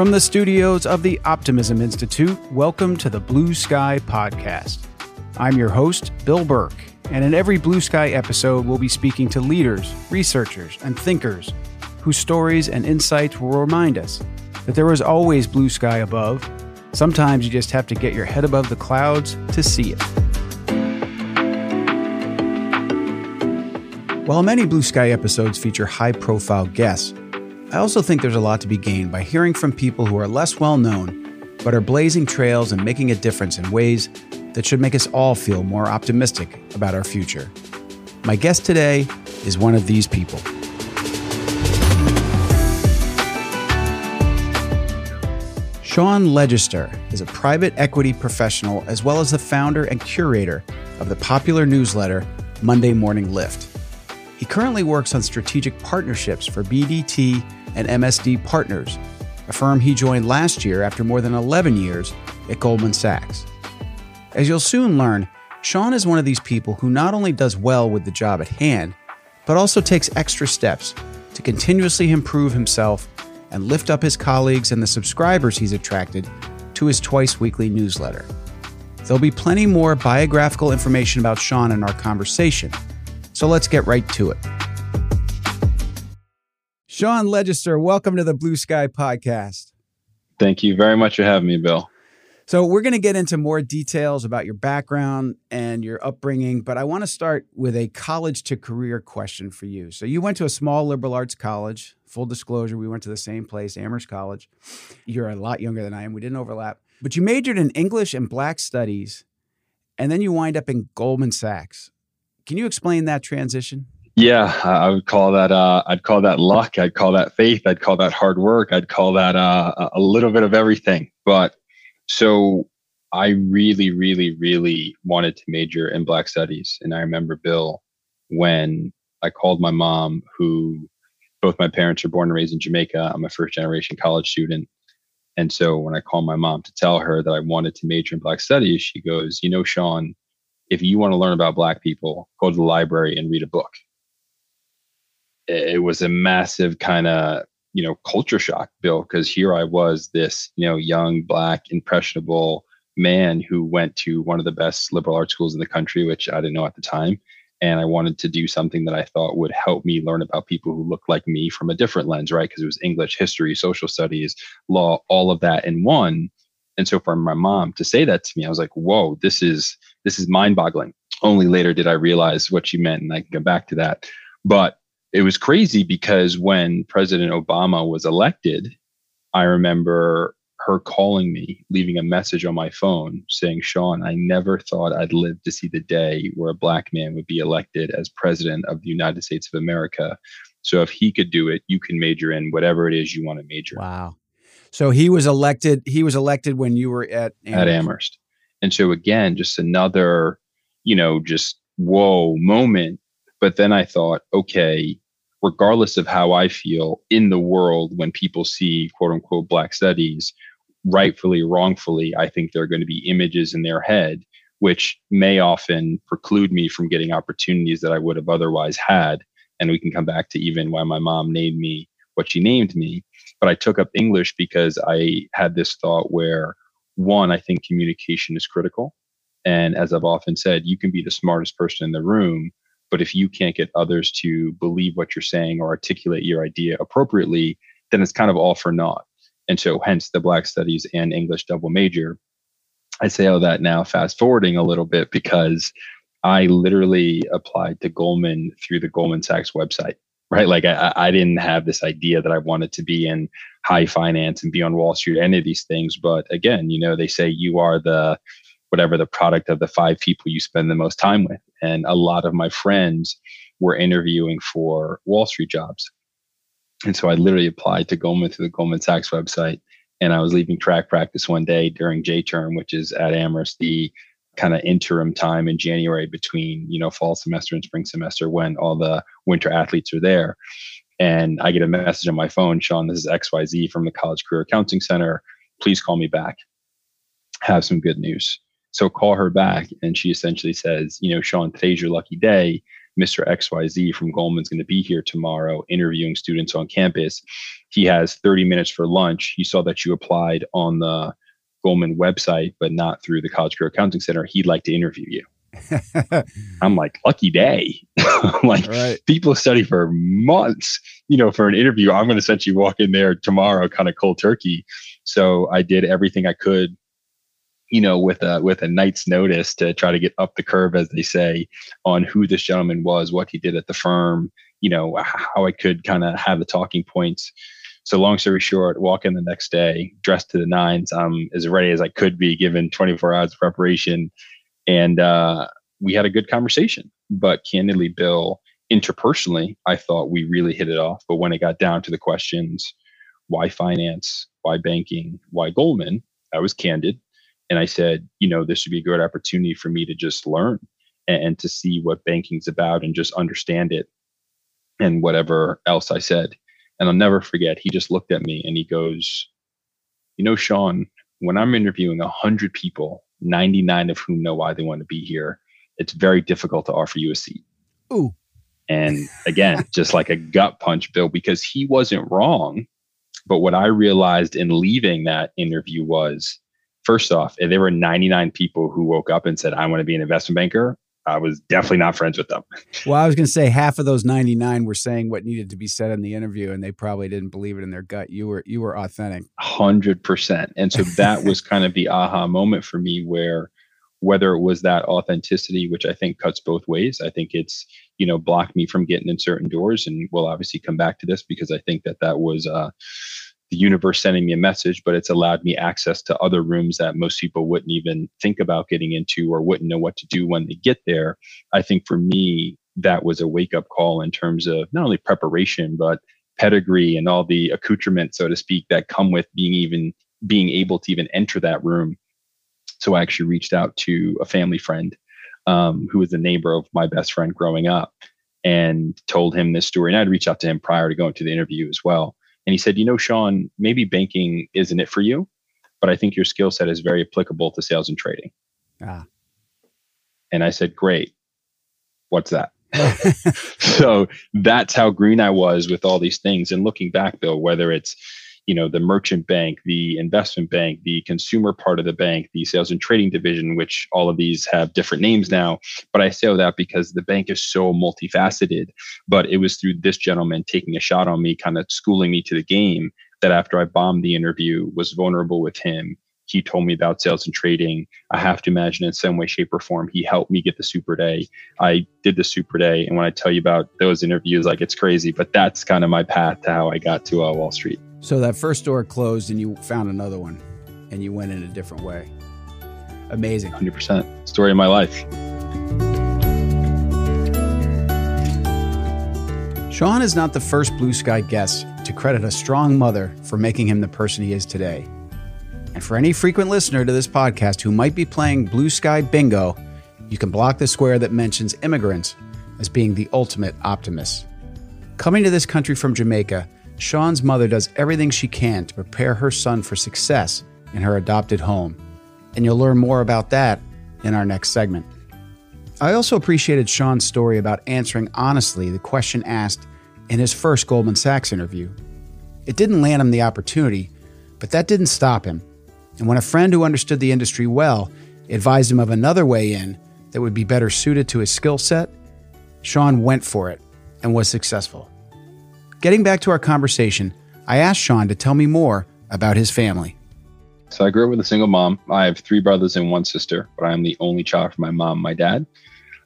From the studios of the Optimism Institute, welcome to the Blue Sky Podcast. I'm your host, Bill Burke, and in every Blue Sky episode, we'll be speaking to leaders, researchers, and thinkers whose stories and insights will remind us that there is always blue sky above. Sometimes you just have to get your head above the clouds to see it. While many Blue Sky episodes feature high profile guests, I also think there's a lot to be gained by hearing from people who are less well known, but are blazing trails and making a difference in ways that should make us all feel more optimistic about our future. My guest today is one of these people. Sean Legister is a private equity professional as well as the founder and curator of the popular newsletter Monday Morning Lift. He currently works on strategic partnerships for BDT and MSD Partners, a firm he joined last year after more than 11 years at Goldman Sachs. As you'll soon learn, Sean is one of these people who not only does well with the job at hand, but also takes extra steps to continuously improve himself and lift up his colleagues and the subscribers he's attracted to his twice weekly newsletter. There'll be plenty more biographical information about Sean in our conversation, so let's get right to it. Sean Legister, welcome to the Blue Sky Podcast. Thank you very much for having me, Bill. So, we're going to get into more details about your background and your upbringing, but I want to start with a college to career question for you. So, you went to a small liberal arts college. Full disclosure, we went to the same place, Amherst College. You're a lot younger than I am. We didn't overlap. But you majored in English and Black Studies, and then you wind up in Goldman Sachs. Can you explain that transition? Yeah, I would call that. Uh, I'd call that luck. I'd call that faith. I'd call that hard work. I'd call that uh, a little bit of everything. But so I really, really, really wanted to major in Black Studies, and I remember Bill when I called my mom, who both my parents are born and raised in Jamaica. I'm a first generation college student. And so when I called my mom to tell her that I wanted to major in Black Studies, she goes, You know, Sean, if you want to learn about Black people, go to the library and read a book it was a massive kind of you know culture shock bill because here i was this you know young black impressionable man who went to one of the best liberal arts schools in the country which i didn't know at the time and i wanted to do something that i thought would help me learn about people who look like me from a different lens right? Because it was english history social studies law all of that in one. And so for my mom to say that to me i was like whoa this is this is mind boggling only later did i realize what she meant and i can come back to that. But it was crazy because when President Obama was elected, I remember her calling me, leaving a message on my phone saying, Sean, I never thought I'd live to see the day where a black man would be elected as president of the United States of America. So if he could do it, you can major in whatever it is you want to major. In. Wow. So he was elected, he was elected when you were at Amherst. At Amherst. And so again, just another, you know, just whoa moment but then I thought, okay, regardless of how I feel in the world when people see quote unquote black studies, rightfully wrongfully, I think there are going to be images in their head which may often preclude me from getting opportunities that I would have otherwise had. And we can come back to even why my mom named me what she named me. But I took up English because I had this thought where, one, I think communication is critical. And as I've often said, you can be the smartest person in the room, but if you can't get others to believe what you're saying or articulate your idea appropriately, then it's kind of all for naught. And so, hence the Black Studies and English double major. I say all that now, fast forwarding a little bit, because I literally applied to Goldman through the Goldman Sachs website, right? Like I, I didn't have this idea that I wanted to be in high finance and be on Wall Street, any of these things. But again, you know, they say you are the whatever the product of the five people you spend the most time with. And a lot of my friends were interviewing for Wall Street jobs. And so I literally applied to Goldman through the Goldman Sachs website. And I was leaving track practice one day during J term, which is at Amherst, the kind of interim time in January between, you know, fall semester and spring semester when all the winter athletes are there. And I get a message on my phone, Sean, this is XYZ from the College Career Counseling Center. Please call me back. Have some good news. So call her back, and she essentially says, you know, Sean, today's your lucky day. Mr. XYZ from Goldman's going to be here tomorrow interviewing students on campus. he has 30 minutes for lunch. He saw that you applied on the Goldman website, but not through the College Career Accounting Center. He'd like to interview you. I'm like, lucky day. like right. people study for months, you know, for an interview. I'm going to send you walk in there tomorrow, kind of cold turkey. So I did everything I could, you know, with a with a night's notice to try to get up the curve, as they say, on who this gentleman was, what he did at the firm, you know, how I could kind of have the talking points. So long story short, walk in the next day, dressed to the nines. I'm as ready as I could be, given 24 hours of preparation and uh, we had a good conversation. But candidly, Bill, interpersonally, I thought we really hit it off. But when it got down to the questions, why finance, why banking, why Goldman, I was candid. And I said, you know, this would be a good opportunity for me to just learn and, and to see what banking's about and just understand it and whatever else I said. And I'll never forget, he just looked at me and he goes, You know, Sean, when I'm interviewing 100 people 99 of whom know why they want to be here, it's very difficult to offer you a seat. Ooh. And again, just like a gut punch, Bill, because he wasn't wrong. But what I realized in leaving that interview was first off, if there were 99 people who woke up and said, I want to be an investment banker, I was definitely not friends with them. Well, I was going to say half of those 99 were saying what needed to be said in the interview and they probably didn't believe it in their gut. You were you were authentic. 100%. And so that was kind of the aha moment for me where whether it was that authenticity which I think cuts both ways, I think it's, you know, blocked me from getting in certain doors and we'll obviously come back to this because I think that that was uh the universe sending me a message, but it's allowed me access to other rooms that most people wouldn't even think about getting into or wouldn't know what to do when they get there. I think for me, that was a wake up call in terms of not only preparation, but pedigree and all the accoutrement, so to speak, that come with being even being able to even enter that room. So I actually reached out to a family friend um, who was a neighbor of my best friend growing up and told him this story. And I'd reached out to him prior to going to the interview as well. And he said, You know, Sean, maybe banking isn't it for you, but I think your skill set is very applicable to sales and trading. Ah. And I said, Great. What's that? so that's how green I was with all these things. And looking back, Bill, whether it's you know the merchant bank the investment bank the consumer part of the bank the sales and trading division which all of these have different names now but i say all that because the bank is so multifaceted but it was through this gentleman taking a shot on me kind of schooling me to the game that after i bombed the interview was vulnerable with him he told me about sales and trading. I have to imagine in some way, shape, or form, he helped me get the super day. I did the super day. And when I tell you about those interviews, like it's crazy, but that's kind of my path to how I got to uh, Wall Street. So that first door closed and you found another one and you went in a different way. Amazing. 100%. Story of my life. Sean is not the first Blue Sky guest to credit a strong mother for making him the person he is today. And for any frequent listener to this podcast who might be playing Blue Sky Bingo, you can block the square that mentions immigrants as being the ultimate optimist. Coming to this country from Jamaica, Sean's mother does everything she can to prepare her son for success in her adopted home. And you'll learn more about that in our next segment. I also appreciated Sean's story about answering honestly the question asked in his first Goldman Sachs interview. It didn't land him the opportunity, but that didn't stop him. And when a friend who understood the industry well advised him of another way in that would be better suited to his skill set, Sean went for it and was successful. Getting back to our conversation, I asked Sean to tell me more about his family. So I grew up with a single mom. I have three brothers and one sister, but I am the only child from my mom and my dad.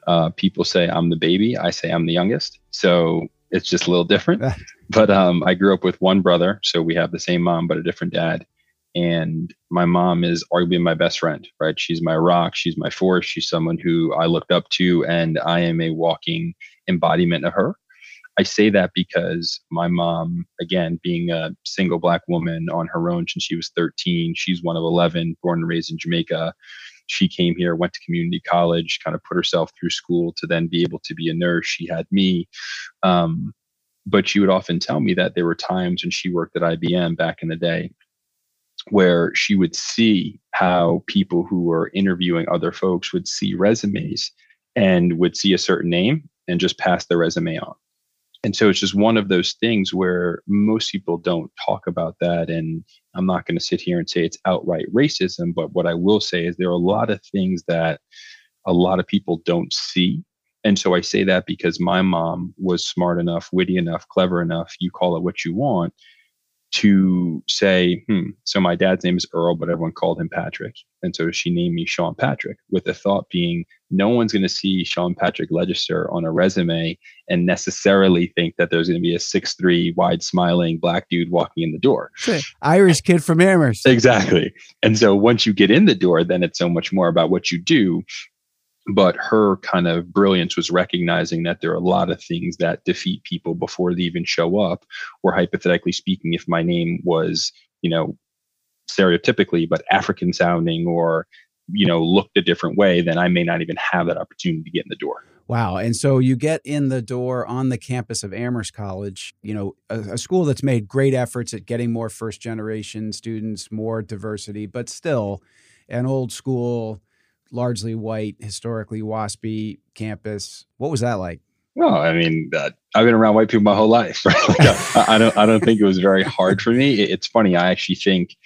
Uh, people say I'm the baby. I say I'm the youngest. So it's just a little different. but um, I grew up with one brother. So we have the same mom, but a different dad. And my mom is arguably my best friend, right? She's my rock. She's my force. She's someone who I looked up to, and I am a walking embodiment of her. I say that because my mom, again, being a single black woman on her own since she was 13, she's one of 11, born and raised in Jamaica. She came here, went to community college, kind of put herself through school to then be able to be a nurse. She had me. Um, but she would often tell me that there were times when she worked at IBM back in the day where she would see how people who were interviewing other folks would see resumes and would see a certain name and just pass the resume on And so it's just one of those things where most people don't talk about that. And I'm not going to sit here and say it's outright racism, but what I will say is there are a lot of things that a lot of people don't see. And so I say that because my mom was smart enough, witty enough, clever enough, you call it what you want, to say, hmm, so my dad's name is Earl, but everyone called him Patrick. And so she named me Sean Patrick, with the thought being no one's going to see Sean Patrick Legister on a resume and necessarily think that there's going to be a six-three wide smiling black dude walking in the door. Sure. Irish kid from Amherst. Exactly. And so once you get in the door, then it's so much more about what you do but her kind of brilliance was recognizing that there are a lot of things that defeat people before they even show up or hypothetically speaking if my name was you know stereotypically but african sounding or you know looked a different way then i may not even have that opportunity to get in the door Wow. And so you get in the door on the campus of Amherst College, you know, a, a, school that's made great efforts at getting more first generation students, more diversity, but still an old school largely white, historically waspy campus. What was that like? Well, I mean, uh, I've been around white people my whole life. Like, I, I, don't, I don't think it was very hard for me. It, it's funny. I actually think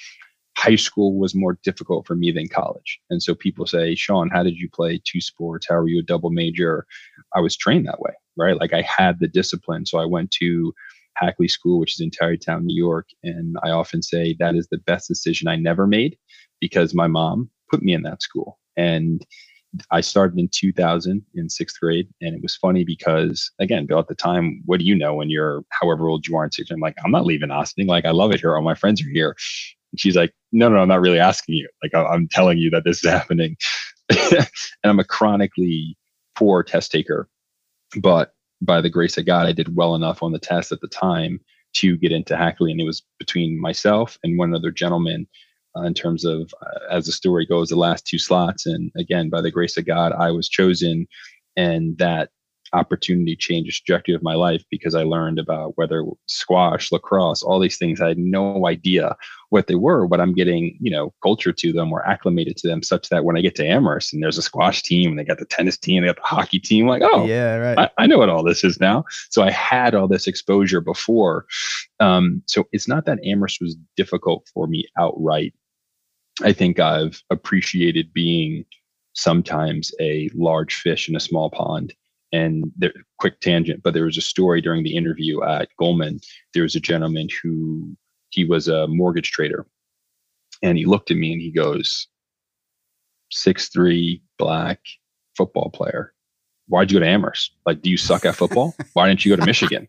high school was more difficult for me than college. And so people say, Sean, how did you play two sports? How were you a double major? I was trained that way, right? Like I had the discipline. So I went to Hackley School, which is in Tarrytown, New York. And I often say that is the best decision I never made because my mom put me in that school. And I started in 2000 in sixth grade. And it was funny because, again, Bill, at the time, what do you know when you're however old you are in sixth grade? I'm like, I'm not leaving Austin. Like, I love it here. All my friends are here. And she's like, no, no, I'm not really asking you. Like, I'm telling you that this is happening. and I'm a chronically poor test taker. But by the grace of God, I did well enough on the test at the time to get into Hackley. And it was between myself and one other gentleman uh, in terms of uh, as the story goes, the last two slots. And again, by the grace of God, I was chosen, and that opportunity changed the trajectory of my life because I learned about whether squash, lacrosse, all these things. I had no idea what they were, but I'm getting, you know, culture to them or acclimated to them such that when I get to Amherst and there's a squash team and they got the tennis team, they got the hockey team, like, oh, yeah, right. I, I know what all this is now. So I had all this exposure before. Um, so it's not that Amherst was difficult for me outright. I think I've appreciated being sometimes a large fish in a small pond. And there, quick tangent, but there was a story during the interview at Goldman. There was a gentleman who he was a mortgage trader, and he looked at me and he goes, six three black football player why'd you go to Amherst? Like, do you suck at football? Why didn't you go to Michigan?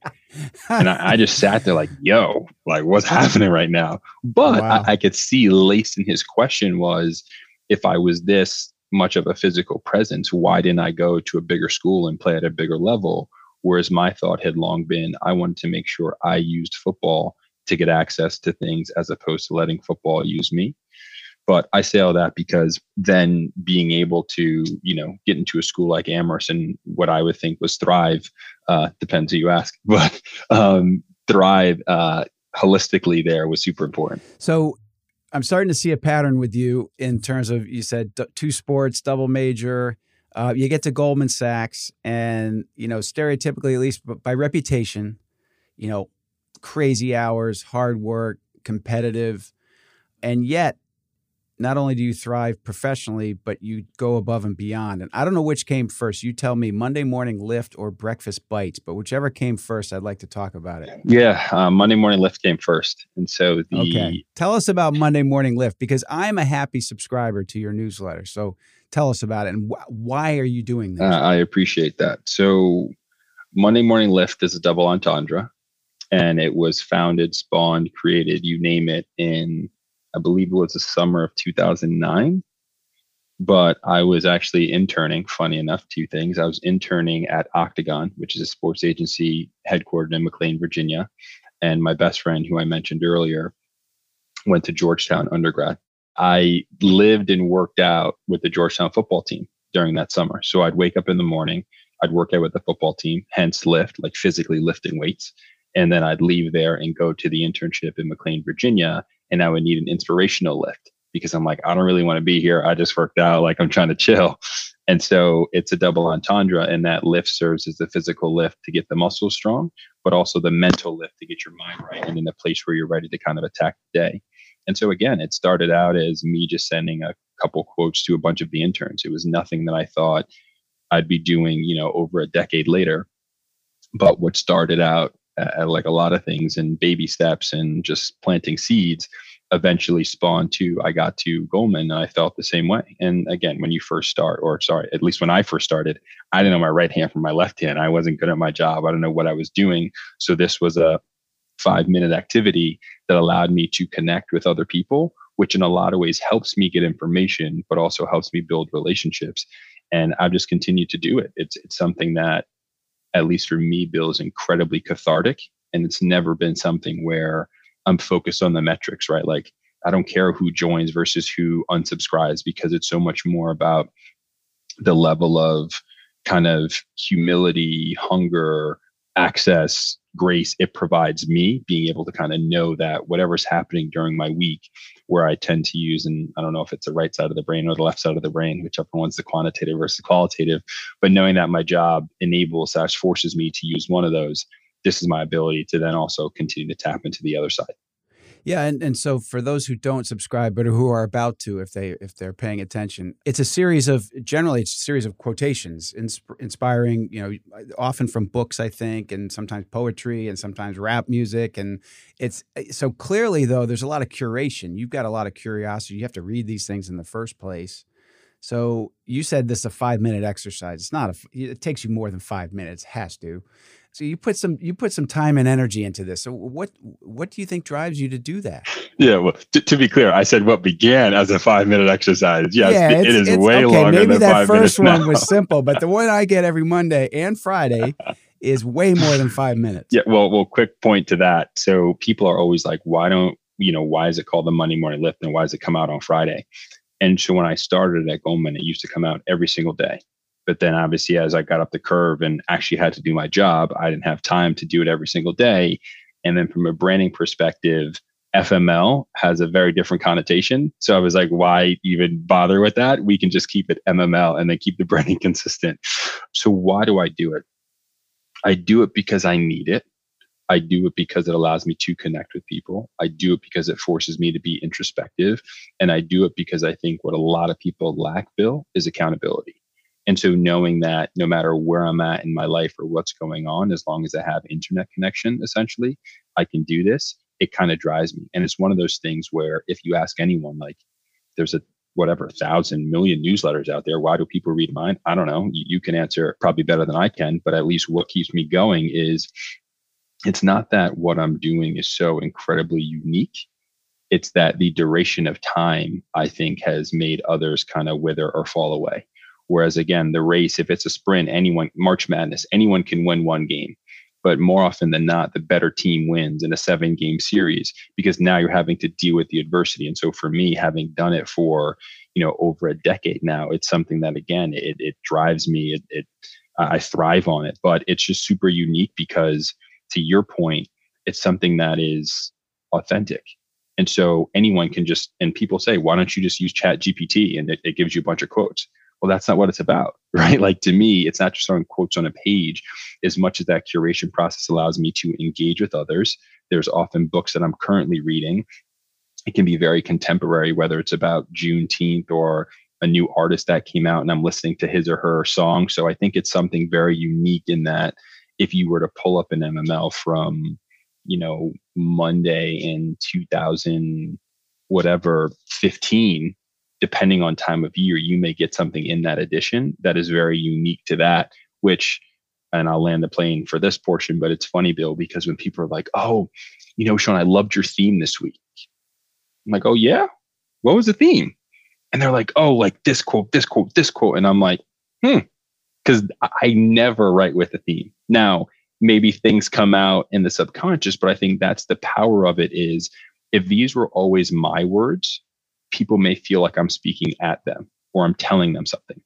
and I, I, just sat there like, yo, like what's happening right now? But wow. I, I, could see laced in his question was, if I was this much of a physical presence, why didn't I go to a bigger school and play at a bigger level? Whereas my thought had long been, I wanted to make sure I used football to get access to things as opposed to letting football use me. But I say all that because then being able to, you know, get into a school like Amherst and what I would think was thrive, uh, depends who you ask, but um, thrive uh, holistically there was super important. So I'm starting to see a pattern with you in terms of you said two sports, double major. Uh, you get to Goldman Sachs, and you know, stereotypically, at least by reputation, you know, crazy hours, hard work, competitive, and yet not only do you thrive professionally, but you go above and beyond. And I don't know which came first. You tell me Monday morning lift or breakfast bites, but whichever came first, I'd like to talk about it. Yeah, uh, Monday morning lift came first. And so the. Okay. Tell us about Monday morning lift because I'm a happy subscriber to your newsletter. So tell us about it and wh- why are you doing this? Uh, I appreciate that. So Monday morning lift is a double entendre and it was founded, spawned, created, you name it, in I believe it was the summer of 2009. But I was actually interning, funny enough, two things. I was interning at Octagon, which is a sports agency headquartered in McLean, Virginia. And my best friend, who I mentioned earlier, went to Georgetown undergrad. I lived and worked out with the Georgetown football team during that summer. So I'd wake up in the morning, I'd work out with the football team, hence lift, like physically lifting weights. And then I'd leave there and go to the internship in McLean, Virginia, and I would need an inspirational lift because I'm like, I don't really want to be here. I just worked out, like I'm trying to chill. And so it's a double entendre, and that lift serves as the physical lift to get the muscles strong, but also the mental lift to get your mind right and in a place where you're ready to kind of attack the day. And so again, it started out as me just sending a couple quotes to a bunch of the interns. It was nothing that I thought I'd be doing, you know, over a decade later. But what started out uh, like a lot of things and baby steps and just planting seeds eventually spawned to I got to Goldman I felt the same way. And again, when you first start, or sorry, at least when I first started, I didn't know my right hand from my left hand. I wasn't good at my job. I don't know what I was doing. So this was a five minute activity that allowed me to connect with other people, which in a lot of ways helps me get information, but also helps me build relationships. And I've just continued to do it. It's it's something that, at least for me, Bill is incredibly cathartic. And it's never been something where I'm focused on the metrics, right? Like I don't care who joins versus who unsubscribes because it's so much more about the level of kind of humility, hunger, access, grace it provides me being able to kind of know that whatever's happening during my week where i tend to use and i don't know if it's the right side of the brain or the left side of the brain whichever one's the quantitative versus the qualitative but knowing that my job enables slash forces me to use one of those this is my ability to then also continue to tap into the other side. Yeah, and, and so for those who don't subscribe but who are about to, if they if they're paying attention, it's a series of generally it's a series of quotations, insp- inspiring, you know, uh, often from books, I think, and sometimes poetry and sometimes rap music, and it's uh, so clearly though there's a lot of curation. You've got a lot of curiosity. You have to read these things in the first place. So you said this is a five minute exercise. It's not a. It takes you more than five minutes. Has to. So you put some you put some time and energy into this. So what what do you think drives you to do that? Yeah, well, to, to be clear, I said what began as a five minute exercise. Yes, yeah, it is way okay, longer maybe that first one was simple, but the one I get every Monday and Friday is way more than five minutes. Yeah, well, well, quick point to that. So people are always like, why don't you know why is it called the Monday Morning Lift and why does it come out on Friday? And so when I started at Goldman, it used to come out every single day. But then obviously, as I got up the curve and actually had to do my job, I didn't have time to do it every single day. And then from a branding perspective, FML has a very different connotation. So I was like, why even bother with that? We can just keep it MML and then keep the branding consistent. So why do I do it? I do it because I need it. I do it because it allows me to connect with people. I do it because it forces me to be introspective. And I do it because I think what a lot of people lack, Bill, is accountability. And so knowing that no matter where I'm at in my life or what's going on, as long as I have internet connection, essentially, I can do this. It kind of drives me. And it's one of those things where if you ask anyone, like there's a whatever thousand million newsletters out there. Why do people read mine? I don't know. You, you can answer probably better than I can, but at least what keeps me going is it's not that what I'm doing is so incredibly unique. It's that the duration of time, I think, has made others kind of wither or fall away. Whereas again, the race, if it's a sprint, anyone, March Madness, anyone can win one game. But more often than not, the better team wins in a seven game series because now you're having to deal with the adversity. And so for me, having done it for, you know, over a decade now, it's something that again, it, it drives me. It, it I thrive on it, but it's just super unique because to your point, it's something that is authentic. And so anyone can just, and people say, why don't you just use Chat GPT and it, it gives you a bunch of quotes? Well that's not what it's about right? Like to me it's not just throwing quotes on a page as much as that curation process allows me to engage with others. There's often books that i'm currently reading. It can be very contemporary whether it's about juneteenth or a new artist that came out and i'm listening to his or her song. So i think it's something very unique in that if you were to pull up an mml from you know monday in 2000 whatever 15 depending on time of year, you may get something in that edition that is very unique to that, which, and I'll land the plane for this portion, but it's funny, Bill, because when people are like, oh, you know, Sean, I loved your theme this week. I'm like, oh, yeah? What was the theme? And they're like, oh, like this quote, this quote, this quote. And I'm like, hmm, because I never write with a theme. Now, maybe things come out in the subconscious, but I think that's the power of it is if these were always my words, people may feel like I'm speaking at them or I'm telling them something.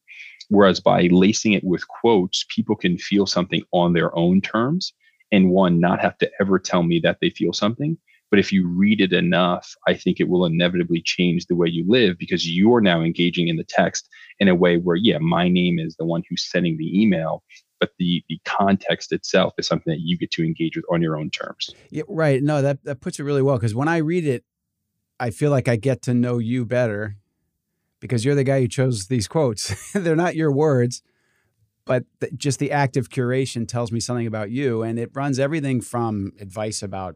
Whereas by lacing it with quotes, people can feel something on their own terms and one, not have to ever tell me that they feel something. But if you read it enough, I think it will inevitably change the way you live because you're now engaging in the text in a way where, yeah, my name is the one who's sending the email, but the the context itself is something that you get to engage with on your own terms. Yeah, right. No, that that puts it really well because when I read it, I feel like I get to know you better because you're the guy who chose these quotes. They're not your words, but th- just the act of curation tells me something about you, and it runs everything from advice about,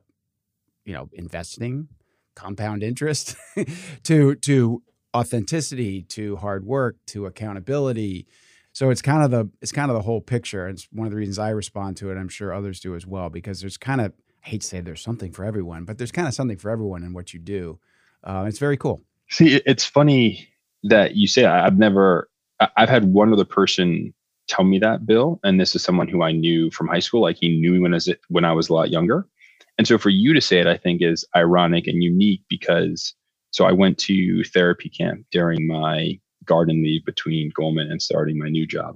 you know, investing, compound interest, to to authenticity, to hard work, to accountability. So it's kind of the it's kind of the whole picture. It's one of the reasons I respond to it. I'm sure others do as well because there's kind of I hate to say there's something for everyone, but there's kind of something for everyone in what you do. Uh, it's very cool. See, it's funny that you say I've never. I've had one other person tell me that, Bill, and this is someone who I knew from high school. Like he knew me when I was when I was a lot younger, and so for you to say it, I think is ironic and unique because so I went to therapy camp during my garden leave between Goldman and starting my new job.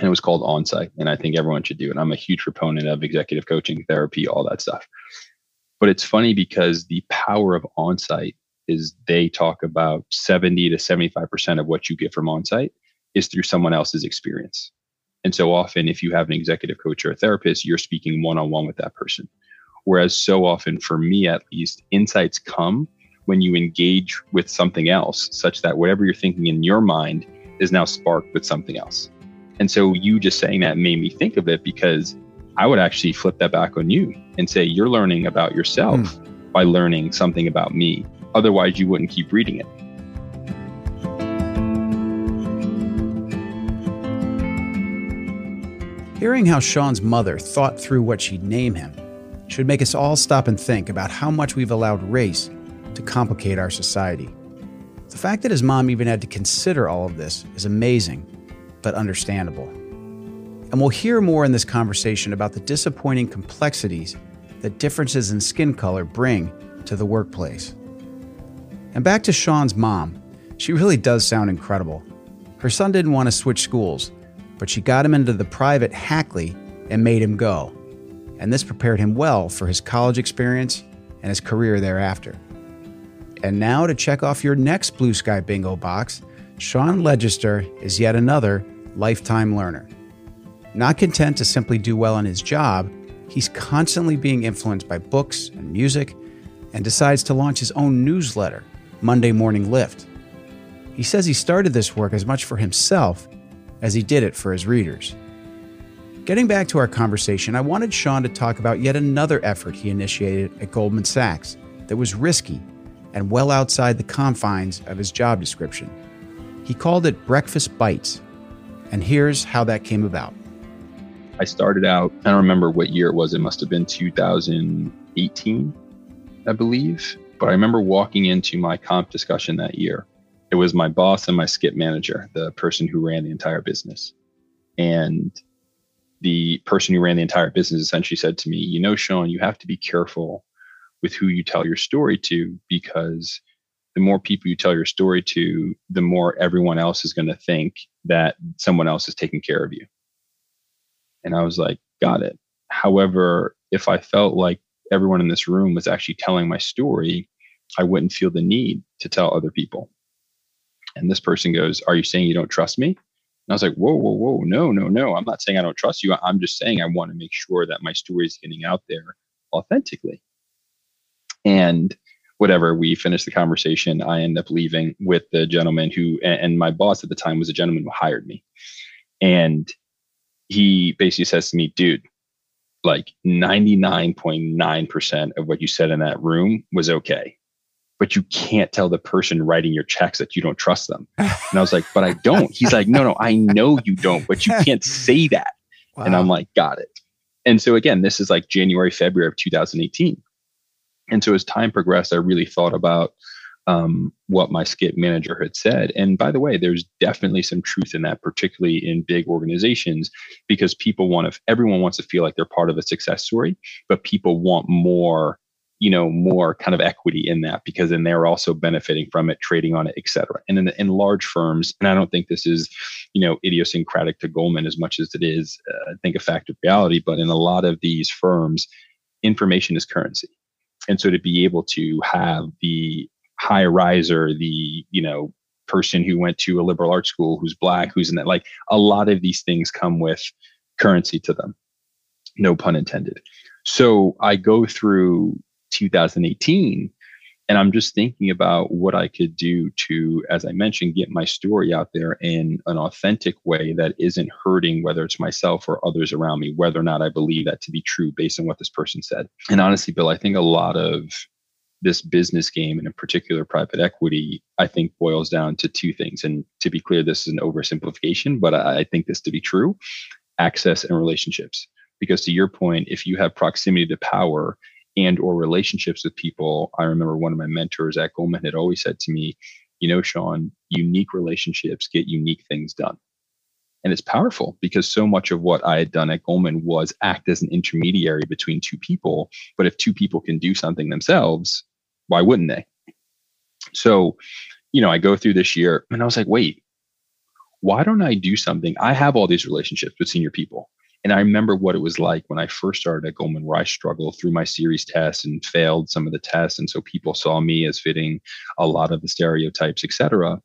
And it was called Onsite. And I think everyone should do it. I'm a huge proponent of executive coaching, therapy, all that stuff. But it's funny because the power of Onsite is they talk about 70 to 75% of what you get from Onsite is through someone else's experience. And so often, if you have an executive coach or a therapist, you're speaking one on one with that person. Whereas so often, for me at least, insights come when you engage with something else, such that whatever you're thinking in your mind is now sparked with something else. And so you just saying that made me think of it because I would actually flip that back on you and say, you're learning about yourself mm. by learning something about me. Otherwise, you wouldn't keep reading it. Hearing how Sean's mother thought through what she'd name him should make us all stop and think about how much we've allowed race to complicate our society. The fact that his mom even had to consider all of this is amazing, but understandable. And we'll hear more in this conversation about the disappointing complexities that differences in skin color bring to the workplace. And back to Sean's mom, she really does sound incredible. Her son didn't want to switch schools, but she got him into the private Hackley and made him go. And this prepared him well for his college experience and his career thereafter. And now to check off your next Blue Sky Bingo box, Sean Legister is yet another lifetime learner. Not content to simply do well in his job, he's constantly being influenced by books and music and decides to launch his own newsletter, Monday Morning Lift. He says he started this work as much for himself as he did it for his readers. Getting back to our conversation, I wanted Sean to talk about yet another effort he initiated at Goldman Sachs that was risky and well outside the confines of his job description. He called it Breakfast Bites, and here's how that came about. I started out, I don't remember what year it was, it must have been 2018, I believe. But I remember walking into my comp discussion that year. It was my boss and my skip manager, the person who ran the entire business. And the person who ran the entire business essentially said to me, You know, Sean, you have to be careful with who you tell your story to because the more people you tell your story to, the more everyone else is going to think that someone else is taking care of you. And I was like, got it. However, if I felt like everyone in this room was actually telling my story, I wouldn't feel the need to tell other people. And this person goes, Are you saying you don't trust me? And I was like, Whoa, whoa, whoa, no, no, no. I'm not saying I don't trust you. I'm just saying I want to make sure that my story is getting out there authentically. And whatever, we finished the conversation. I end up leaving with the gentleman who, and my boss at the time was a gentleman who hired me. And he basically says to me, dude, like 99.9% of what you said in that room was okay. But you can't tell the person writing your checks that you don't trust them. And I was like, but I don't. He's like, no, no, I know you don't, but you can't say that. Wow. And I'm like, got it. And so again, this is like January, February of 2018. And so as time progressed, I really thought about um, what my skip manager had said. And by the way, there's definitely some truth in that, particularly in big organizations, because people want to, everyone wants to feel like they're part of a success story, but people want more, you know, more kind of equity in that because then they're also benefiting from it, trading on it, et cetera. And in, in large firms, and I don't think this is, you know, idiosyncratic to Goldman as much as it is, uh, I think, a fact of reality, but in a lot of these firms, information is currency and so to be able to have the high riser, the, you know, person who went to a liberal arts school who's black, who's in that, like a lot of these things come with currency to them. No pun intended. So I go through 2018 and I'm just thinking about what I could do to, as I mentioned, get my story out there in an authentic way that isn't hurting whether it's myself or others around me, whether or not I believe that to be true based on what this person said. And honestly, Bill, I think a lot of this business game and in particular private equity, I think boils down to two things. And to be clear, this is an oversimplification, but I, think this to be true access and relationships. Because to your point, if you have proximity to power and or relationships with people. I remember one of my mentors at goldman had always said to me you know sean unique relationships get unique things done. And it's powerful because so much of what i had done at goldman was act as an intermediary between two people. But if two people can do something themselves why wouldn't they? So you know i go through this year and i was like wait why don't i do something? I have all these relationships with senior people and I remember what it was like when I first started at Goldman, where I struggled through my series tests and failed some of the tests. And so people saw me as fitting a lot of the stereotypes, et cetera.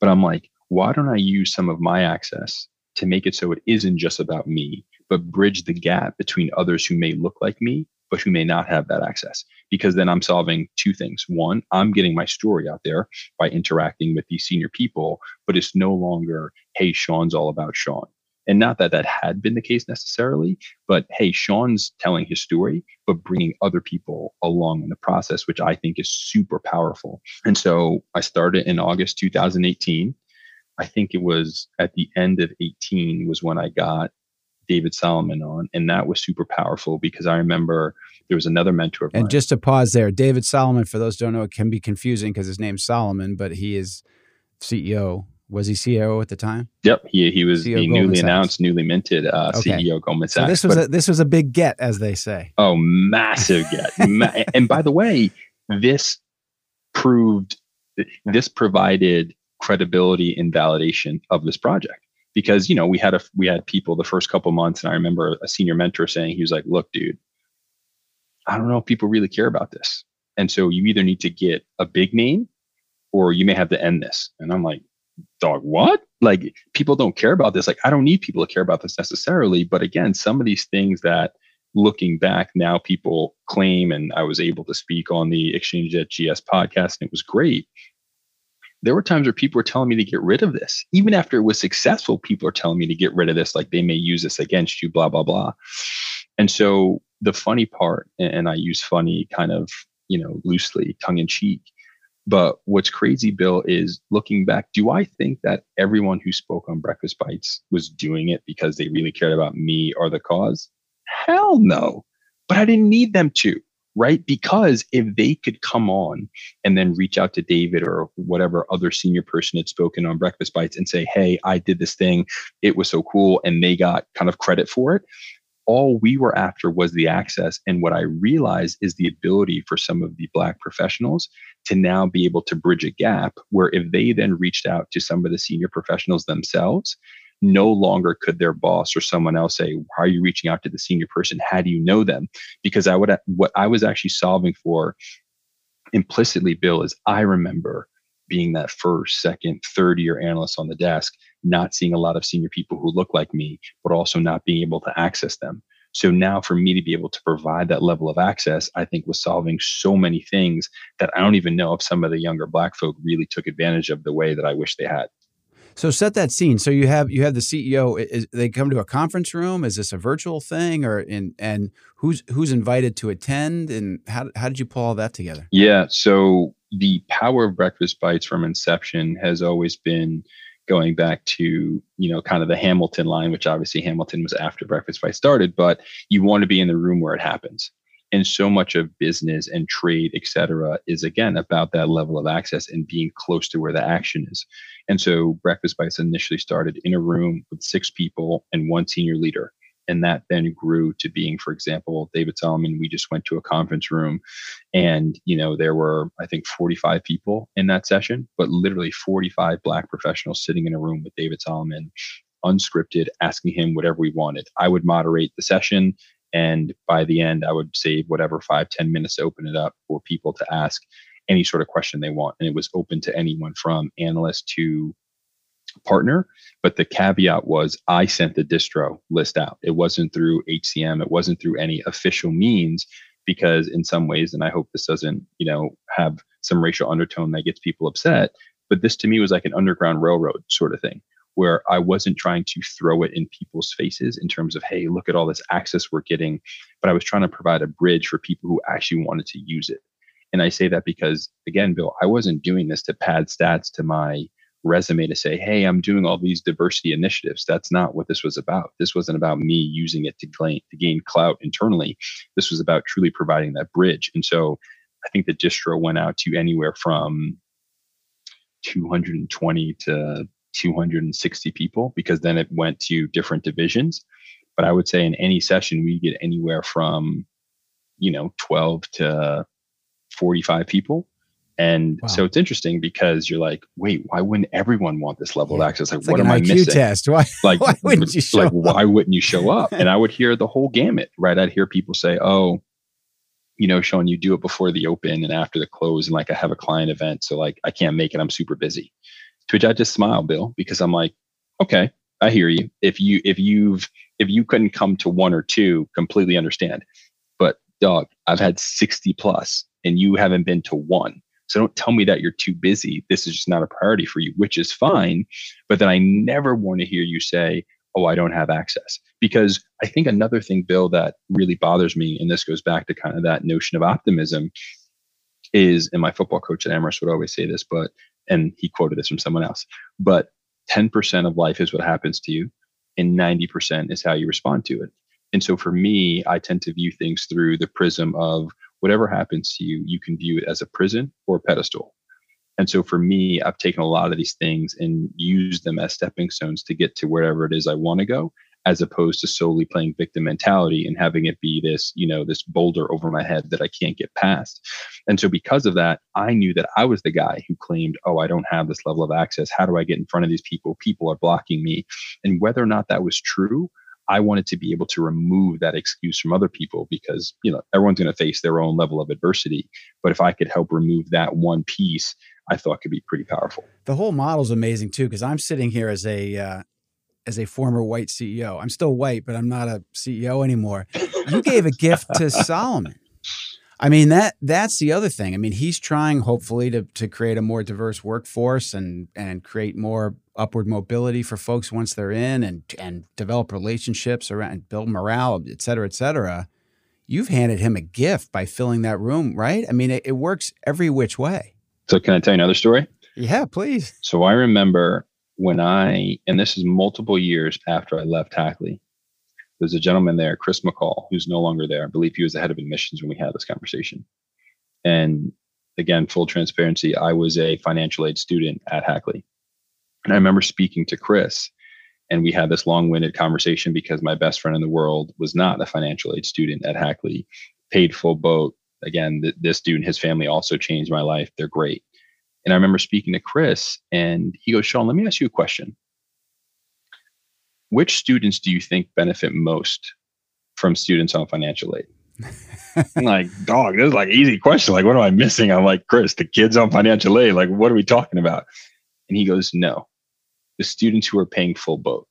But I'm like, why don't I use some of my access to make it so it isn't just about me, but bridge the gap between others who may look like me, but who may not have that access? Because then I'm solving two things. One, I'm getting my story out there by interacting with these senior people, but it's no longer, hey, Sean's all about Sean and not that that had been the case necessarily, but hey, Sean's telling his story, but bringing other people along in the process, which I think is super powerful. And so I started in August 2018. I think it was at the end of 18 was when I got David Solomon on. And that was super powerful because I remember there was another mentor. and just to pause there, David Solomon, for those don't know, it can be confusing because his name's Solomon, but he is CEO was he CEO at the time? Yep, he he was CEO newly Sachs. announced, newly minted uh, okay. CEO Goldman Sachs. So this was but, a, this was a big get, as they say. Oh, massive get! and by the way, this proved this provided credibility and validation of this project because you know we had a we had people the first couple months, and I remember a senior mentor saying he was like, "Look, dude, I don't know if people really care about this, and so you either need to get a big name." Or you may have to end this. And I'm like, dog, what? Like people don't care about this. Like I don't need people to care about this necessarily. But again, some of these things that looking back now people claim, and I was able to speak on the Exchange at GS podcast, and it was great. There were times where people were telling me to get rid of this. Even after it was successful, people are telling me to get rid of this, like they may use this against you, blah, blah, blah. And so the funny part, and I use funny kind of, you know, loosely, tongue in cheek, but what's crazy, Bill, is looking back, do I think that everyone who spoke on Breakfast Bites was doing it because they really cared about me or the cause? Hell no. But I didn't need them to, right? Because if they could come on and then reach out to David or whatever other senior person had spoken on Breakfast Bites and say, hey, I did this thing, it was so cool, and they got kind of credit for it, all we were after was the access. And what I realized is the ability for some of the Black professionals to now be able to bridge a gap where if they then reached out to some of the senior professionals themselves, no longer could their boss or someone else say, Why are you reaching out to the senior person? How do you know them? Because I would, what I was actually solving for implicitly, Bill, is I remember being that first, second, third year analyst on the desk, not seeing a lot of senior people who look like me, but also not being able to access them. So now for me to be able to provide that level of access, I think was solving so many things that I don't even know if some of the younger black folk really took advantage of the way that I wish they had. So set that scene. So you have you have the CEO. Is, they come to a conference room? Is this a virtual thing, or in and who's who's invited to attend? And how how did you pull all that together? Yeah. So the power of breakfast bites from inception has always been going back to you know kind of the hamilton line which obviously hamilton was after breakfast bites started but you want to be in the room where it happens. And so much of business and trade et cetera is again about that level of access and being close to where the action is. And so breakfast bites initially started in a room with six people and one senior leader and that then grew to being for example david solomon we just went to a conference room and you know there were i think 45 people in that session but literally 45 black professionals sitting in a room with david solomon unscripted asking him whatever we wanted. I would moderate the session and by the end i would save whatever five ten minutes to open it up for people to ask any sort of question they want and it was open to anyone from analysts to partner. But the caveat was I sent the distro list out. It wasn't through HCM. It wasn't through any official means because in some ways, and I hope this doesn't, you know, have some racial undertone that gets people upset. But this to me was like an underground railroad sort of thing where I wasn't trying to throw it in people's faces in terms of, hey, look at all this access we're getting, but I was trying to provide a bridge for people who actually wanted to use it. And I say that because, again, Bill, I wasn't doing this to pad stats to my resume to say, hey, I'm doing all these diversity initiatives. That's not what this was about. This wasn't about me using it to gain, to gain clout internally. This was about truly providing that bridge. And so I think the distro went out to anywhere from 220 to 260 people because then it went to different divisions. But I would say in any session, we get anywhere from, you know, 12 to 45 people. And wow. so it's interesting because you're like, wait, why wouldn't everyone want this level yeah. of access? Like, it's what like am I IQ missing? Test. Why, like, why wouldn't you show like, up? why wouldn't you show up? and I would hear the whole gamut, right? I'd hear people say, oh, you know, Sean, you do it before the open and after the close. And like, I have a client event. So like, I can't make it. I'm super busy. To which I just smile, Bill, because I'm like, okay, I hear you. If you if you've if you couldn't come to one or two, completely understand. But dog, I've had 60 plus and you haven't been to one. So don't tell me that you're too busy. This is just not a priority for you, which is fine. But then I never want to hear you say, oh, I don't have access. Because I think another thing, Bill, that really bothers me, and this goes back to kind of that notion of optimism, is, and my football coach at Amherst would always say this, but and he quoted this from someone else, but 10% of life is what happens to you, and 90% is how you respond to it. And so for me, I tend to view things through the prism of whatever happens to you, you can view it as a prison or a pedestal. And so for me, I've taken a lot of these things and used them as stepping stones to get to wherever it is I want to go as opposed to solely playing victim mentality and having it be this, you know, this boulder over my head that I can't get past. And so because of that, I knew that I was the guy who claimed, oh, I don't have this level of access. How do I get in front of these people? People are blocking me. And whether or not that was true, I wanted to be able to remove that excuse from other people because, you know, everyone's going to face their own level of adversity. But if I could help remove that one piece, I thought could be pretty powerful. The whole model is amazing too, because I'm sitting here as a uh, as a former white CEO. I'm still white, but I'm not a CEO anymore. You gave a gift to Solomon. I mean that that's the other thing. I mean, he's trying hopefully to to create a more diverse workforce and and create more upward mobility for folks once they're in and and develop relationships around and build morale, et cetera, et cetera. You've handed him a gift by filling that room, right? I mean, it, it works every which way. So can I tell you another story? Yeah, please. So I remember when I, and this is multiple years after I left Hackley, there's a gentleman there, Chris McCall, who's no longer there. I believe he was the head of admissions when we had this conversation. And again, full transparency, I was a financial aid student at Hackley. And I remember speaking to Chris, and we had this long winded conversation because my best friend in the world was not a financial aid student at Hackley, paid full boat. Again, th- this dude and his family also changed my life. They're great. And I remember speaking to Chris, and he goes, Sean, let me ask you a question. Which students do you think benefit most from students on financial aid? I'm like, dog, this is like easy question. Like, what am I missing? I'm like, Chris, the kids on financial aid, like, what are we talking about? And he goes, no, the students who are paying full boat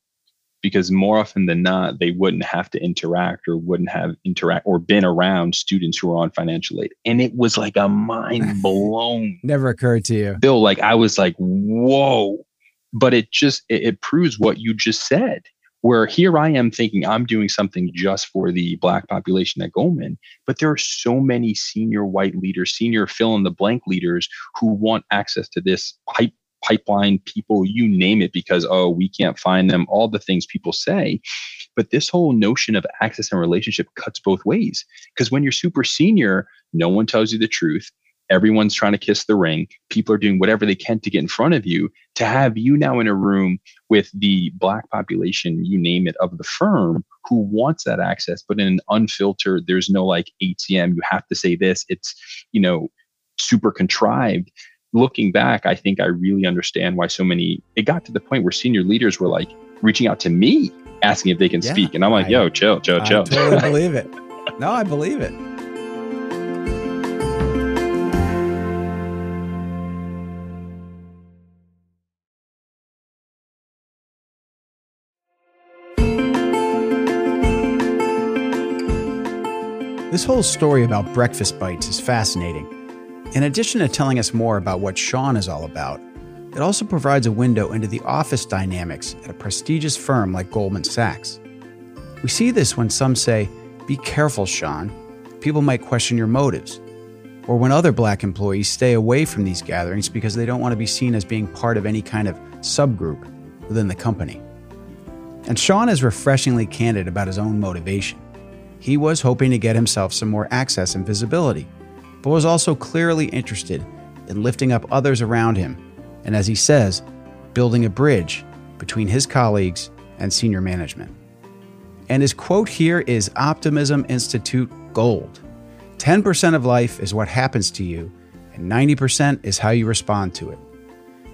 because more often than not, they wouldn't have to interact or wouldn't have interact or been around students who are on financial aid. And it was like a mind blown. Never occurred to you. Bill, like I was like, whoa. But it just it, it proves what you just said. Where here I am thinking I'm doing something just for the black population at Goldman, but there are so many senior white leaders, senior fill in the blank leaders who want access to this pipe pipeline people, you name it, because, oh, we can't find them, all the things people say. But this whole notion of access and relationship cuts both ways. Because when you're super senior, no one tells you the truth. Everyone's trying to kiss the ring. People are doing whatever they can to get in front of you. To have you now in a room with the black population, you name it, of the firm who wants that access, but in an unfiltered, there's no like ATM, you have to say this. It's, you know, super contrived looking back, I think I really understand why so many, it got to the point where senior leaders were like reaching out to me, asking if they can yeah, speak. And I'm like, I, yo, chill, chill, chill. I totally believe it. No, I believe it. This whole story about breakfast bites is fascinating. In addition to telling us more about what Sean is all about, it also provides a window into the office dynamics at a prestigious firm like Goldman Sachs. We see this when some say, Be careful, Sean. People might question your motives. Or when other black employees stay away from these gatherings because they don't want to be seen as being part of any kind of subgroup within the company. And Sean is refreshingly candid about his own motivation. He was hoping to get himself some more access and visibility, but was also clearly interested in lifting up others around him, and as he says, building a bridge between his colleagues and senior management. And his quote here is Optimism Institute Gold 10% of life is what happens to you, and 90% is how you respond to it.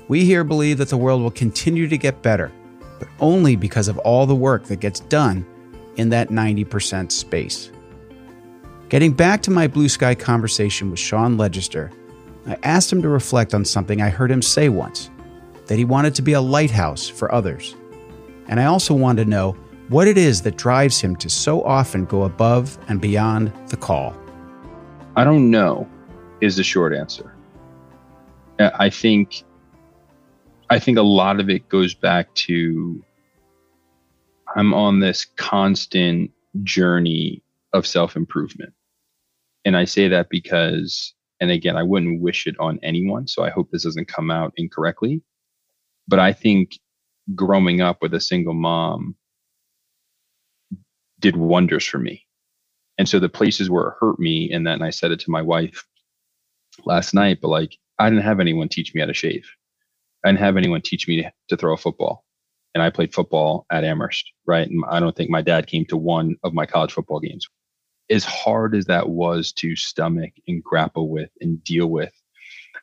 We here believe that the world will continue to get better, but only because of all the work that gets done in that 90% space. Getting back to my blue sky conversation with Sean Legister, I asked him to reflect on something I heard him say once that he wanted to be a lighthouse for others. And I also wanted to know what it is that drives him to so often go above and beyond the call. I don't know, is the short answer. Uh, I think I think a lot of it goes back to I'm on this constant journey of self improvement. And I say that because, and again, I wouldn't wish it on anyone. So I hope this doesn't come out incorrectly. But I think growing up with a single mom did wonders for me. And so the places where it hurt me, and then I said it to my wife last night, but like, I didn't have anyone teach me how to shave. I didn't have anyone teach me to throw a football and I played football at Amherst, right? And I don't think my dad came to one of my college football games. As hard as that was to stomach and grapple with and deal with,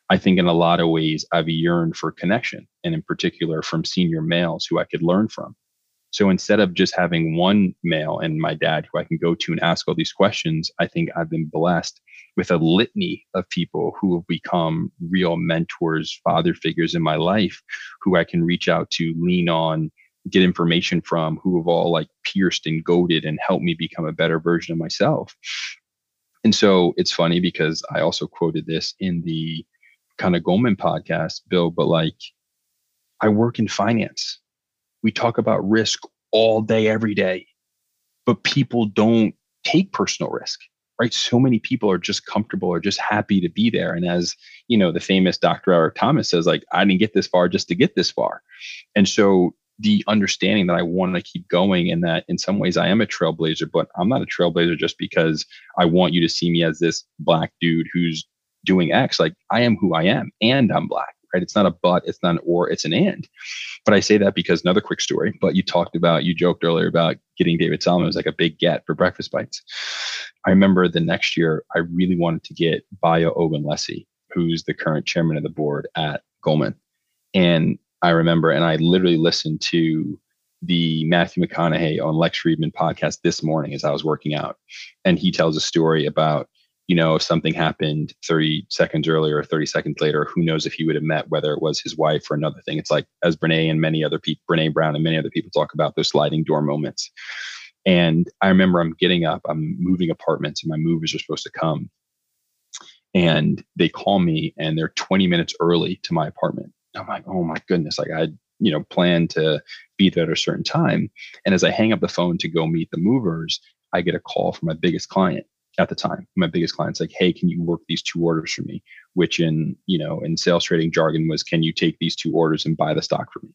I think in a lot of ways I've yearned for connection, and in particular from senior males who I could learn from. So instead of just having one male and my dad who I can go to and ask all these questions, I think I've been blessed with a litany of people who have become real mentors, father figures in my life who I can reach out to, lean on, get information from, who have all like pierced and goaded and helped me become a better version of myself. And so it's funny because I also quoted this in the kind of Goldman podcast, Bill, but like I work in finance we talk about risk all day, every day, but people don't take personal risk, right? So many people are just comfortable or just happy to be there. And as you know, the famous Dr. Eric Thomas says, like, I didn't get this far just to get this far. And so the understanding that I want to keep going and that in some ways I am a trailblazer, but I'm not a trailblazer just because I want you to see me as this black dude who's doing X. Like I am who I am and I'm black right? It's not a but, it's not an or, it's an and. But I say that because another quick story, but you talked about, you joked earlier about getting David Solomon was like a big get for breakfast bites. I remember the next year, I really wanted to get Bayo Ogunlesi, who's the current chairman of the board at Goldman. And I remember, and I literally listened to the Matthew McConaughey on Lex Fridman podcast this morning as I was working out. And he tells a story about you know, if something happened 30 seconds earlier or 30 seconds later, who knows if he would have met, whether it was his wife or another thing. It's like, as Brene and many other people, Brene Brown and many other people talk about those sliding door moments. And I remember I'm getting up, I'm moving apartments, and my movers are supposed to come. And they call me and they're 20 minutes early to my apartment. I'm like, oh my goodness. Like I, you know, planned to be there at a certain time. And as I hang up the phone to go meet the movers, I get a call from my biggest client at the time my biggest clients like hey can you work these two orders for me? Which in you know in sales trading jargon was can you take these two orders and buy the stock for me?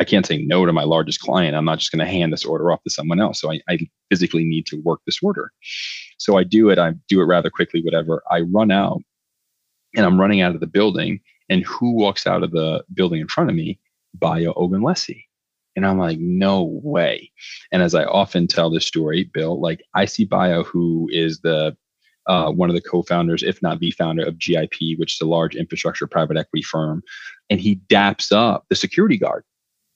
I can't say no to my largest client. I'm not just going to hand this order off to someone else. So I, I physically need to work this order. So i do it i do it rather quickly whatever. I run out and i'm running out of the building and who walks out of the building in front of me? Bayo Ogunlesi and I'm like, no way. And as I often tell this story, Bill, like I see Bayo, who is the uh, one of the co-founders, if not the founder of GIP, which is a large infrastructure private equity firm, and he daps up the security guard.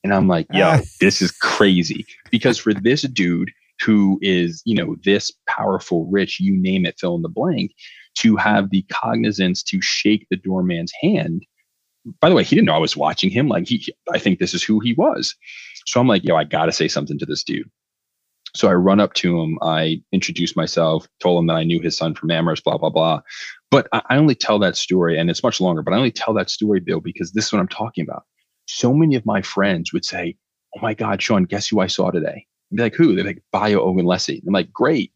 And I'm like, yo, this is crazy. Because for this dude who is, you know, this powerful, rich, you name it, fill in the blank, to have the cognizance to shake the doorman's hand. By the way, he didn't know I was watching him. Like he, I think this is who he was. So I'm like, yo, I got to say something to this dude. So I run up to him. I introduce myself, told him that I knew his son from Amherst, blah, blah, blah. But I only tell that story, and it's much longer, but I only tell that story, Bill, because this is what I'm talking about. So many of my friends would say, Oh my God, Sean, guess who I saw today? I'd be like, Who? They're like, Bayo Ogunlesi. I'm like, Great.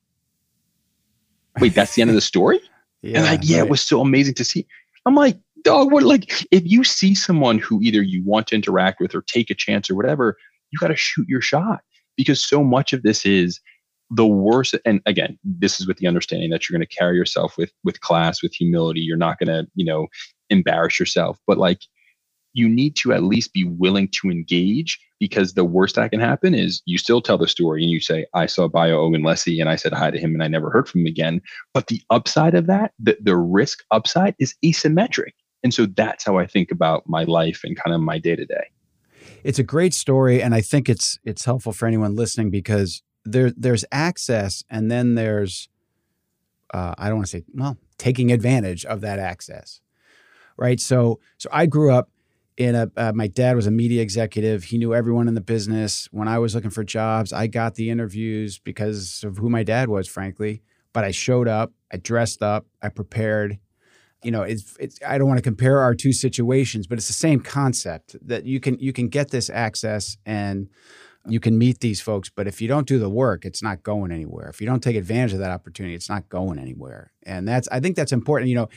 Wait, that's the end of the story? yeah, and like, yeah, right. it was so amazing to see. I'm like, dog, what like if you see someone who either you want to interact with or take a chance or whatever, you got to shoot your shot because so much of this is the worst and again this is with the understanding that you're going to carry yourself with with class with humility you're not going to you know embarrass yourself but like you need to at least be willing to engage because the worst that can happen is you still tell the story and you say i saw Bayo Ogunlesi and i said hi to him and i never heard from him again but the upside of that the, the risk upside is asymmetric and so that's how i think about my life and kind of my day to day it's a great story, and I think it's it's helpful for anyone listening because there there's access, and then there's uh, I don't want to say well taking advantage of that access, right? So so I grew up in a uh, my dad was a media executive. He knew everyone in the business. When I was looking for jobs, I got the interviews because of who my dad was, frankly. But I showed up, I dressed up, I prepared, you know, it's, it's I don't want to compare our two situations, but it's the same concept that you can you can get this access and you can meet these folks, but if you don't do the work, it's not going anywhere. If you don't take advantage of that opportunity, it's not going anywhere. And that's I think that's important. You know,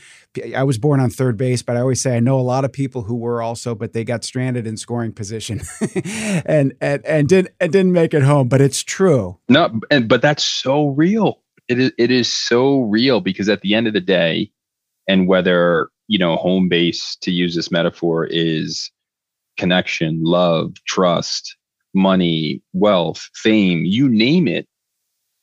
I was born on third base, but I always say I know a lot of people who were also, but they got stranded in scoring position and and and didn't and didn't make it home. But it's true. No, and but that's so real. It is it is so real because at the end of the day, and whether you know home base to use this metaphor is connection love trust money wealth fame you name it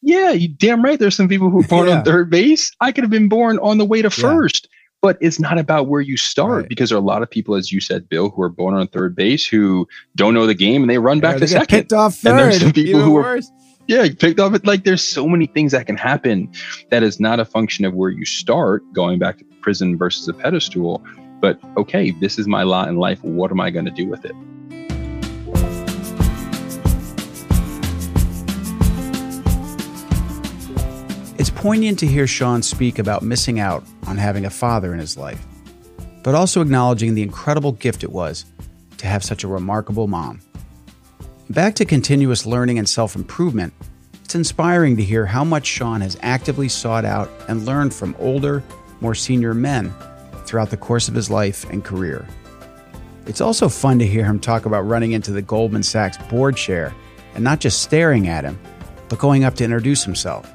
yeah you damn right there's some people who are born yeah. on third base i could have been born on the way to first yeah. but it's not about where you start right. because there are a lot of people as you said bill who are born on third base who don't know the game and they run back yeah, to second picked off third. and there's some people who are yeah, picked up. Like there's so many things that can happen that is not a function of where you start, going back to prison versus a pedestal. But okay, this is my lot in life. What am I going to do with it? It's poignant to hear Sean speak about missing out on having a father in his life, but also acknowledging the incredible gift it was to have such a remarkable mom. Back to continuous learning and self improvement, it's inspiring to hear how much Sean has actively sought out and learned from older, more senior men throughout the course of his life and career. It's also fun to hear him talk about running into the Goldman Sachs board chair and not just staring at him, but going up to introduce himself.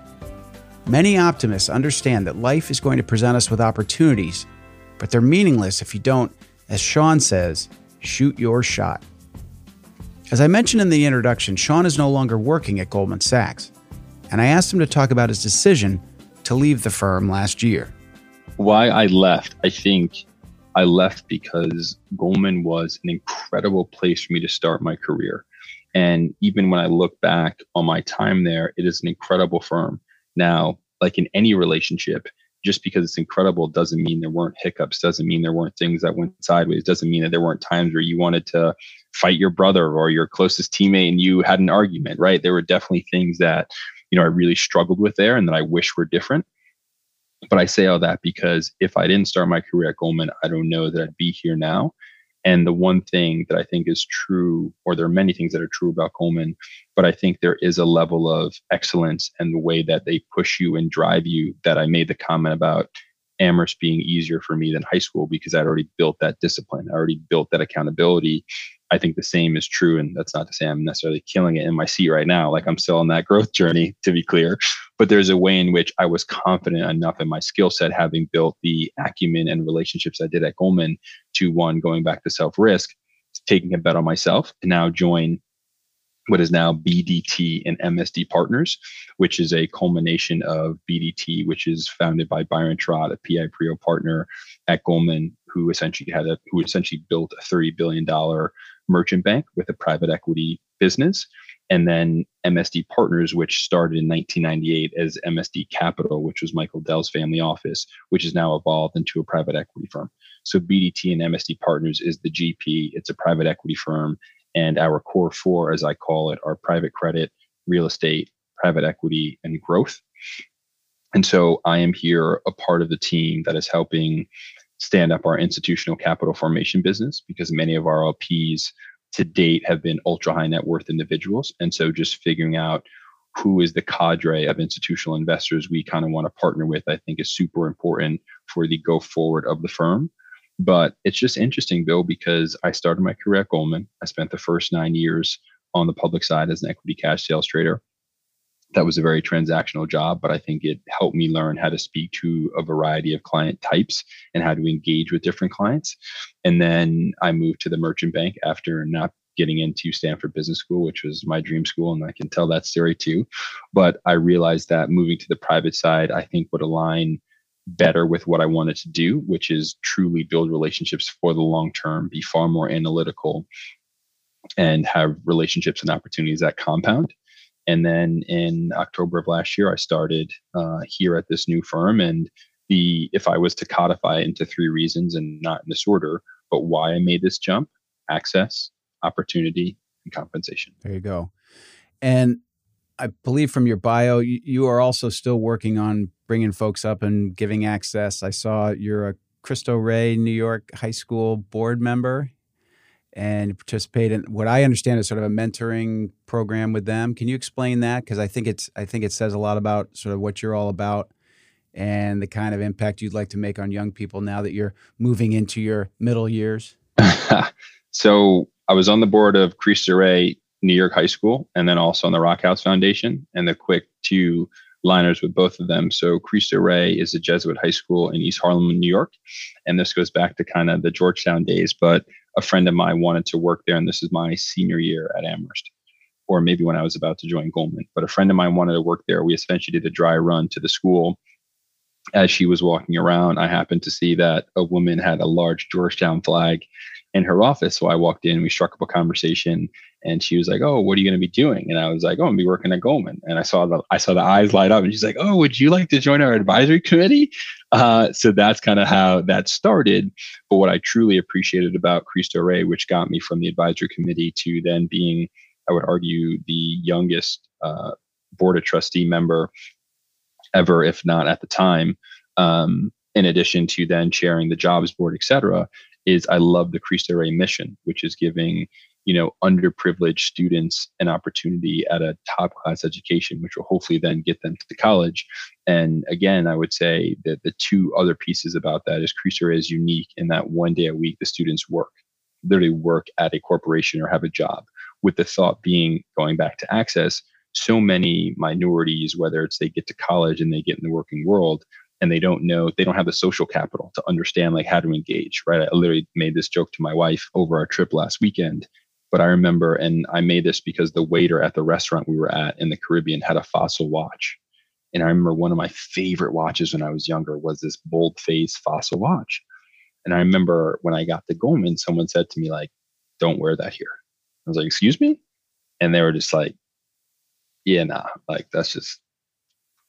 Many optimists understand that life is going to present us with opportunities, but they're meaningless if you don't, as Sean says, shoot your shot. As I mentioned in the introduction, Sean is no longer working at Goldman Sachs, and I asked him to talk about his decision to leave the firm last year. Why I left, I think I left because Goldman was an incredible place for me to start my career. And even when I look back on my time there, it is an incredible firm. Now, like in any relationship, just because it's incredible doesn't mean there weren't hiccups, doesn't mean there weren't things that went sideways, doesn't mean that there weren't times where you wanted to fight your brother or your closest teammate and you had an argument, right? There were definitely things that, you know, I really struggled with there and that I wish were different. But I say all that because if I didn't start my career at Goldman, I don't know that I'd be here now. And the one thing that I think is true, or there are many things that are true about Goldman, but I think there is a level of excellence and the way that they push you and drive you that I made the comment about Amherst being easier for me than high school because I'd already built that discipline. I already built that accountability. I think the same is true. And that's not to say I'm necessarily killing it in my seat right now. Like I'm still on that growth journey, to be clear. But there's a way in which I was confident enough in my skill set, having built the acumen and relationships I did at Goldman, to one, going back to self risk, taking a bet on myself to now join what is now BDT and MSD Partners, which is a culmination of BDT, which is founded by Byron Trott, a PI Prio partner at Goldman, who essentially had a who essentially built a $30 billion merchant bank with a private equity business. And then MSD Partners, which started in 1998 as MSD Capital, which was Michael Dell's family office, which has now evolved into a private equity firm. So BDT and MSD Partners is the GP. It's a private equity firm and our core four, as I call it, are private credit, real estate, private equity, and growth. And so I am here a part of the team that is helping stand up our institutional capital formation business because many of our LPs to date have been ultra high net worth individuals. And so just figuring out who is the cadre of institutional investors we kind of want to partner with, I think is super important for the go forward of the firm. But it's just interesting, Bill, because I started my career at Goldman. I spent the first nine years on the public side as an equity cash sales trader. That was a very transactional job, but I think it helped me learn how to speak to a variety of client types and how to engage with different clients. And then I moved to the merchant bank after not getting into Stanford Business School, which was my dream school, and I can tell that story too. But I realized that moving to the private side, I think would align better with what I wanted to do, which is truly build relationships for the long term, be far more analytical, and have relationships and opportunities that compound. And then in October of last year, I started uh, here at this new firm. And the if I was to codify it into three reasons and not in this order, but why I made this jump: access, opportunity, and compensation. There you go. And I believe from your bio, you are also still working on bringing folks up and giving access. I saw you're a Cristo Rey New York High School board member and participate in what I understand is sort of a mentoring program with them. Can you explain that? Because I think it's I think it says a lot about sort of what you're all about and the kind of impact you'd like to make on young people now that you're moving into your middle years. so I was on the board of Cristo Rey New York High School and then also on the Rock House Foundation. And the quick two liners with both of them. So Cristo Rey is a Jesuit high school in East Harlem, New York. And this goes back to kind of the Georgetown days. But a friend of mine wanted to work there, and this is my senior year at Amherst, or maybe when I was about to join Goldman. But a friend of mine wanted to work there. We essentially did a dry run to the school. As she was walking around, I happened to see that a woman had a large Georgetown flag in her office. So I walked in, we struck up a conversation, and she was like, "Oh, what are you going to be doing?" And I was like, "Oh, I'm gonna be working at Goldman." And I saw the I saw the eyes light up, and she's like, "Oh, would you like to join our advisory committee?" Uh, so that's kind of how that started. But what I truly appreciated about Cristo Rey, which got me from the advisory committee to then being, I would argue, the youngest uh, board of trustee member ever, if not at the time. Um, in addition to then chairing the jobs board, et cetera, is I love the Cristo Rey mission, which is giving you know underprivileged students an opportunity at a top class education which will hopefully then get them to the college. And again i would say that the two other pieces about that is Rey is unique in that one day a week the students work literally work at a corporation or have a job. With the thought being going back to access so many minorities whether it's they get to college and they get in the working world and they don't know they don't have the social capital to understand like how to engage right? I literally made this joke to my wife over our trip last weekend but i remember and i made this because the waiter at the restaurant we were at in the caribbean had a fossil watch. And i remember one of my favorite watches when i was younger was this bold face fossil watch. And i remember when i got to goldman someone said to me like don't wear that here. I was like excuse me? And they were just like yeah nah like that's just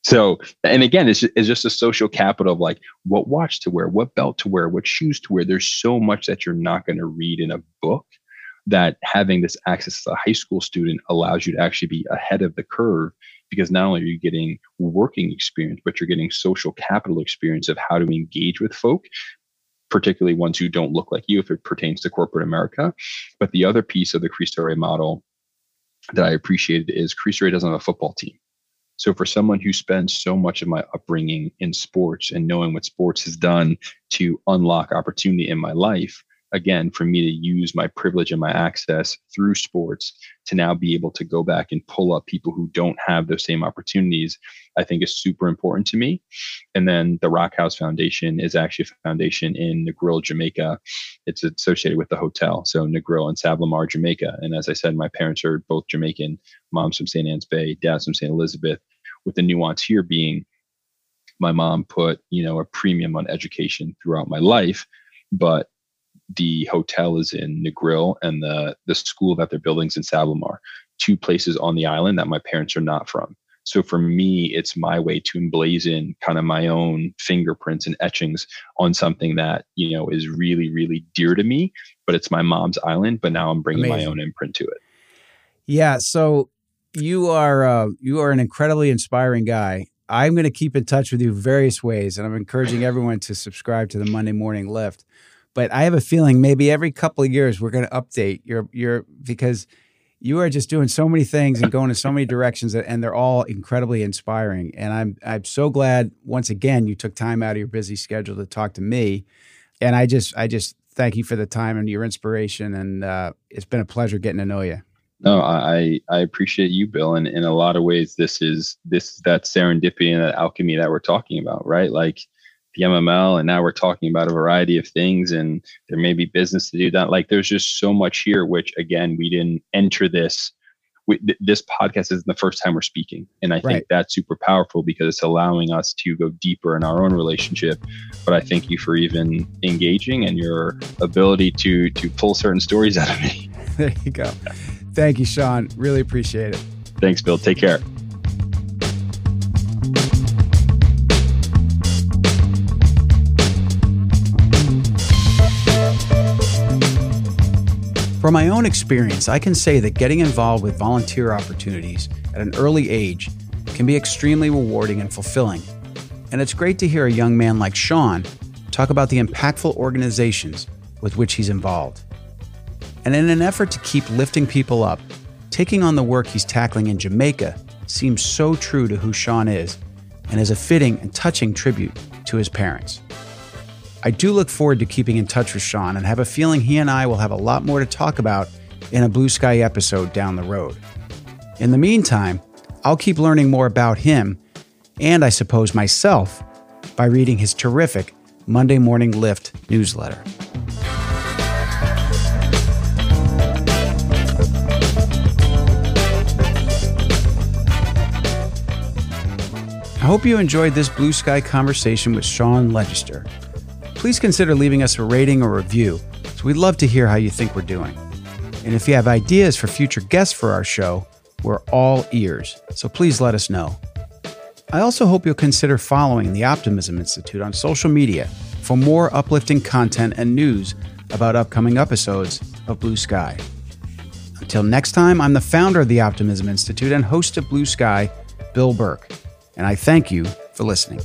so, and again, it's, it's just a social capital of like what watch to wear, what belt to wear, what shoes to wear. There's so much that you're not going to read in a book that having this access as a high school student allows you to actually be ahead of the curve because not only are you getting working experience, but you're getting social capital experience of how to engage with folk, particularly ones who don't look like you if it pertains to corporate America. But the other piece of the Cristo Rey model that I appreciated is Cristo Rey doesn't have a football team. So for someone who spends so much of my upbringing in sports and knowing what sports has done to unlock opportunity in my life, again, for me to use my privilege and my access through sports to now be able to go back and pull up people who don't have those same opportunities, I think is super important to me. And then the Rock House Foundation is actually a foundation in Negril, Jamaica. It's associated with the hotel. So Negril and Sav-la-Mar, Jamaica. And as I said, my parents are both Jamaican. Mom's from St. Ann's Bay, dad's from St. Elizabeth, with the nuance here being my mom put, you know, a premium on education throughout my life, but the hotel is in Negril and the the school that they're building is in Sav-la-Mar, two places on the island that my parents are not from. So for me, it's my way to emblazon kind of my own fingerprints and etchings on something that you know is really, really dear to me. But it's my mom's island. But now I'm bringing Amazing. my own imprint to it. Yeah. So you are uh, you are an incredibly inspiring guy. I'm going to keep in touch with you various ways, and I'm encouraging everyone to subscribe to the Monday Morning Lift. But I have a feeling maybe every couple of years we're going to update your your because you are just doing so many things and going in so many directions, and they're all incredibly inspiring. And I'm I'm so glad once again you took time out of your busy schedule to talk to me, and I just I just thank you for the time and your inspiration, and uh, it's been a pleasure getting to know you. No, I I appreciate you, Bill, and in a lot of ways, this is this that serendipity and that alchemy that we're talking about, right? Like the MML, and now we're talking about a variety of things, and there may be business to do that. Like there's just so much here, which again, we didn't enter this. We, th- this podcast isn't the first time we're speaking, and I think that's super powerful because it's allowing us to go deeper in our own relationship. But I thank you for even engaging and your ability to to pull certain stories out of me. There you go. Thank you, Sean. Really appreciate it. Thanks, Bill. Take care. From my own experience, I can say that getting involved with volunteer opportunities at an early age can be extremely rewarding and fulfilling. And it's great to hear a young man like Sean talk about the impactful organizations with which he's involved. And in an effort to keep lifting people up, taking on the work he's tackling in Jamaica seems so true to who Sean is and is a fitting and touching tribute to his parents. I do look forward to keeping in touch with Sean and have a feeling he and I will have a lot more to talk about in a Blue Sky episode down the road. In the meantime, I'll keep learning more about him and I suppose myself by reading his terrific Monday Morning Lift newsletter. I hope you enjoyed this blue sky conversation with Sean Legister please consider leaving us a rating or review. So we'd love to hear how you think we're doing. And if you have ideas for future guests for our show, we're all ears. So please let us know. I also hope you'll consider following the Optimism Institute on social media for more uplifting content and news about upcoming episodes of Blue Sky. Until next time, I'm the founder of the Optimism Institute and host of Blue Sky, Bill Burke, and I thank you for listening.